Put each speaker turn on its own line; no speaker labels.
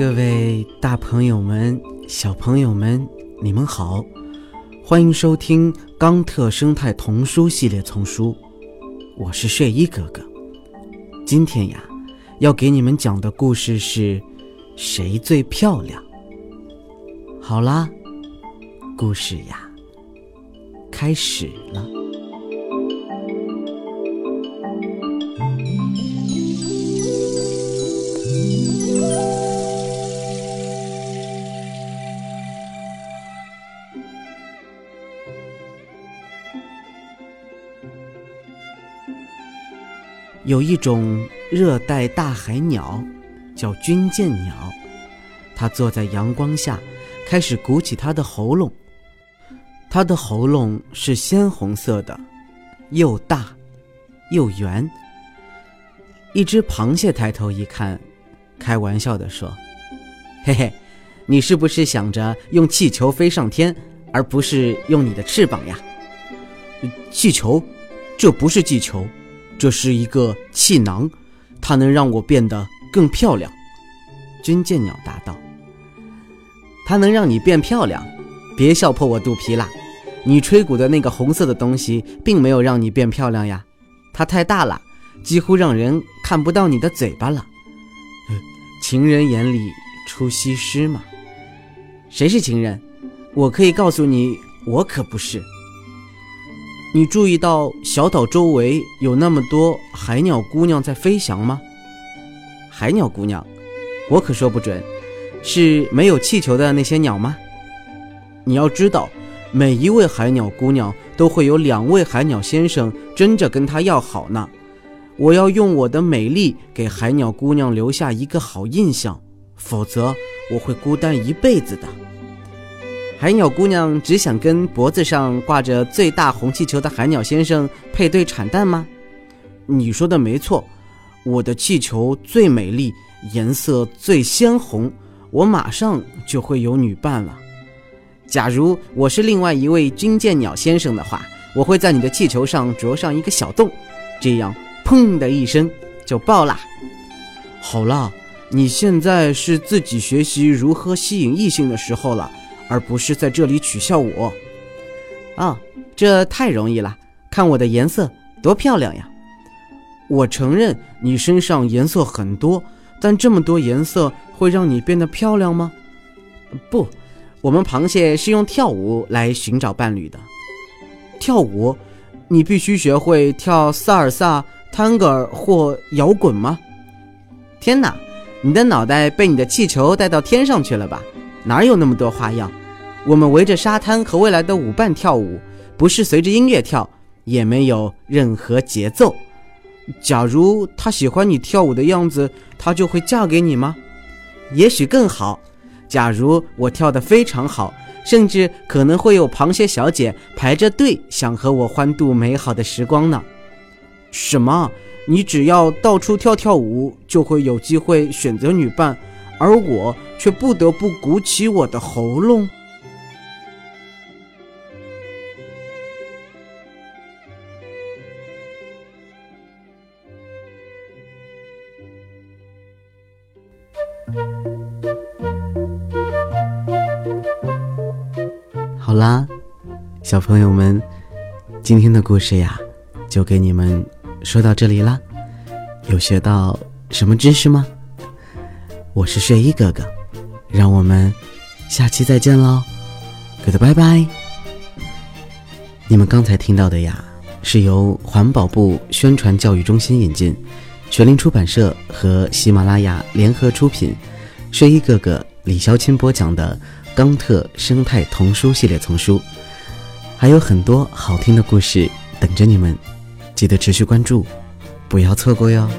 各位大朋友们、小朋友们，你们好，欢迎收听钢特生态童书系列丛书，我是睡衣哥哥。今天呀，要给你们讲的故事是谁最漂亮？好啦，故事呀，开始了。有一种热带大海鸟，叫军舰鸟。它坐在阳光下，开始鼓起它的喉咙。它的喉咙是鲜红色的，又大又圆。一只螃蟹抬头一看，开玩笑地说：“嘿嘿，你是不是想着用气球飞上天，而不是用你的翅膀呀？”气球，这不是气球。这是一个气囊，它能让我变得更漂亮。军舰鸟答道：“它能让你变漂亮，别笑破我肚皮啦！你吹鼓的那个红色的东西，并没有让你变漂亮呀，它太大了，几乎让人看不到你的嘴巴了。情人眼里出西施嘛？谁是情人？我可以告诉你，我可不是。”你注意到小岛周围有那么多海鸟姑娘在飞翔吗？海鸟姑娘，我可说不准，是没有气球的那些鸟吗？你要知道，每一位海鸟姑娘都会有两位海鸟先生争着跟她要好呢。我要用我的美丽给海鸟姑娘留下一个好印象，否则我会孤单一辈子的。海鸟姑娘只想跟脖子上挂着最大红气球的海鸟先生配对产蛋吗？你说的没错，我的气球最美丽，颜色最鲜红，我马上就会有女伴了。假如我是另外一位军舰鸟先生的话，我会在你的气球上啄上一个小洞，这样砰的一声就爆啦。好啦，你现在是自己学习如何吸引异性的时候了。而不是在这里取笑我，啊，这太容易了！看我的颜色多漂亮呀！我承认你身上颜色很多，但这么多颜色会让你变得漂亮吗？不，我们螃蟹是用跳舞来寻找伴侣的。跳舞？你必须学会跳萨尔萨、探戈尔或摇滚吗？天哪，你的脑袋被你的气球带到天上去了吧？哪有那么多花样？我们围着沙滩和未来的舞伴跳舞，不是随着音乐跳，也没有任何节奏。假如他喜欢你跳舞的样子，他就会嫁给你吗？也许更好。假如我跳得非常好，甚至可能会有螃蟹小姐排着队想和我欢度美好的时光呢。什么？你只要到处跳跳舞，就会有机会选择女伴，而我却不得不鼓起我的喉咙？好啦，小朋友们，今天的故事呀，就给你们说到这里啦。有学到什么知识吗？我是睡衣哥哥，让我们下期再见喽，Goodbye，你们刚才听到的呀，是由环保部宣传教育中心引进，全林出版社和喜马拉雅联合出品，睡衣哥哥李潇钦播讲的。冈特生态童书系列丛书，还有很多好听的故事等着你们，记得持续关注，不要错过哟。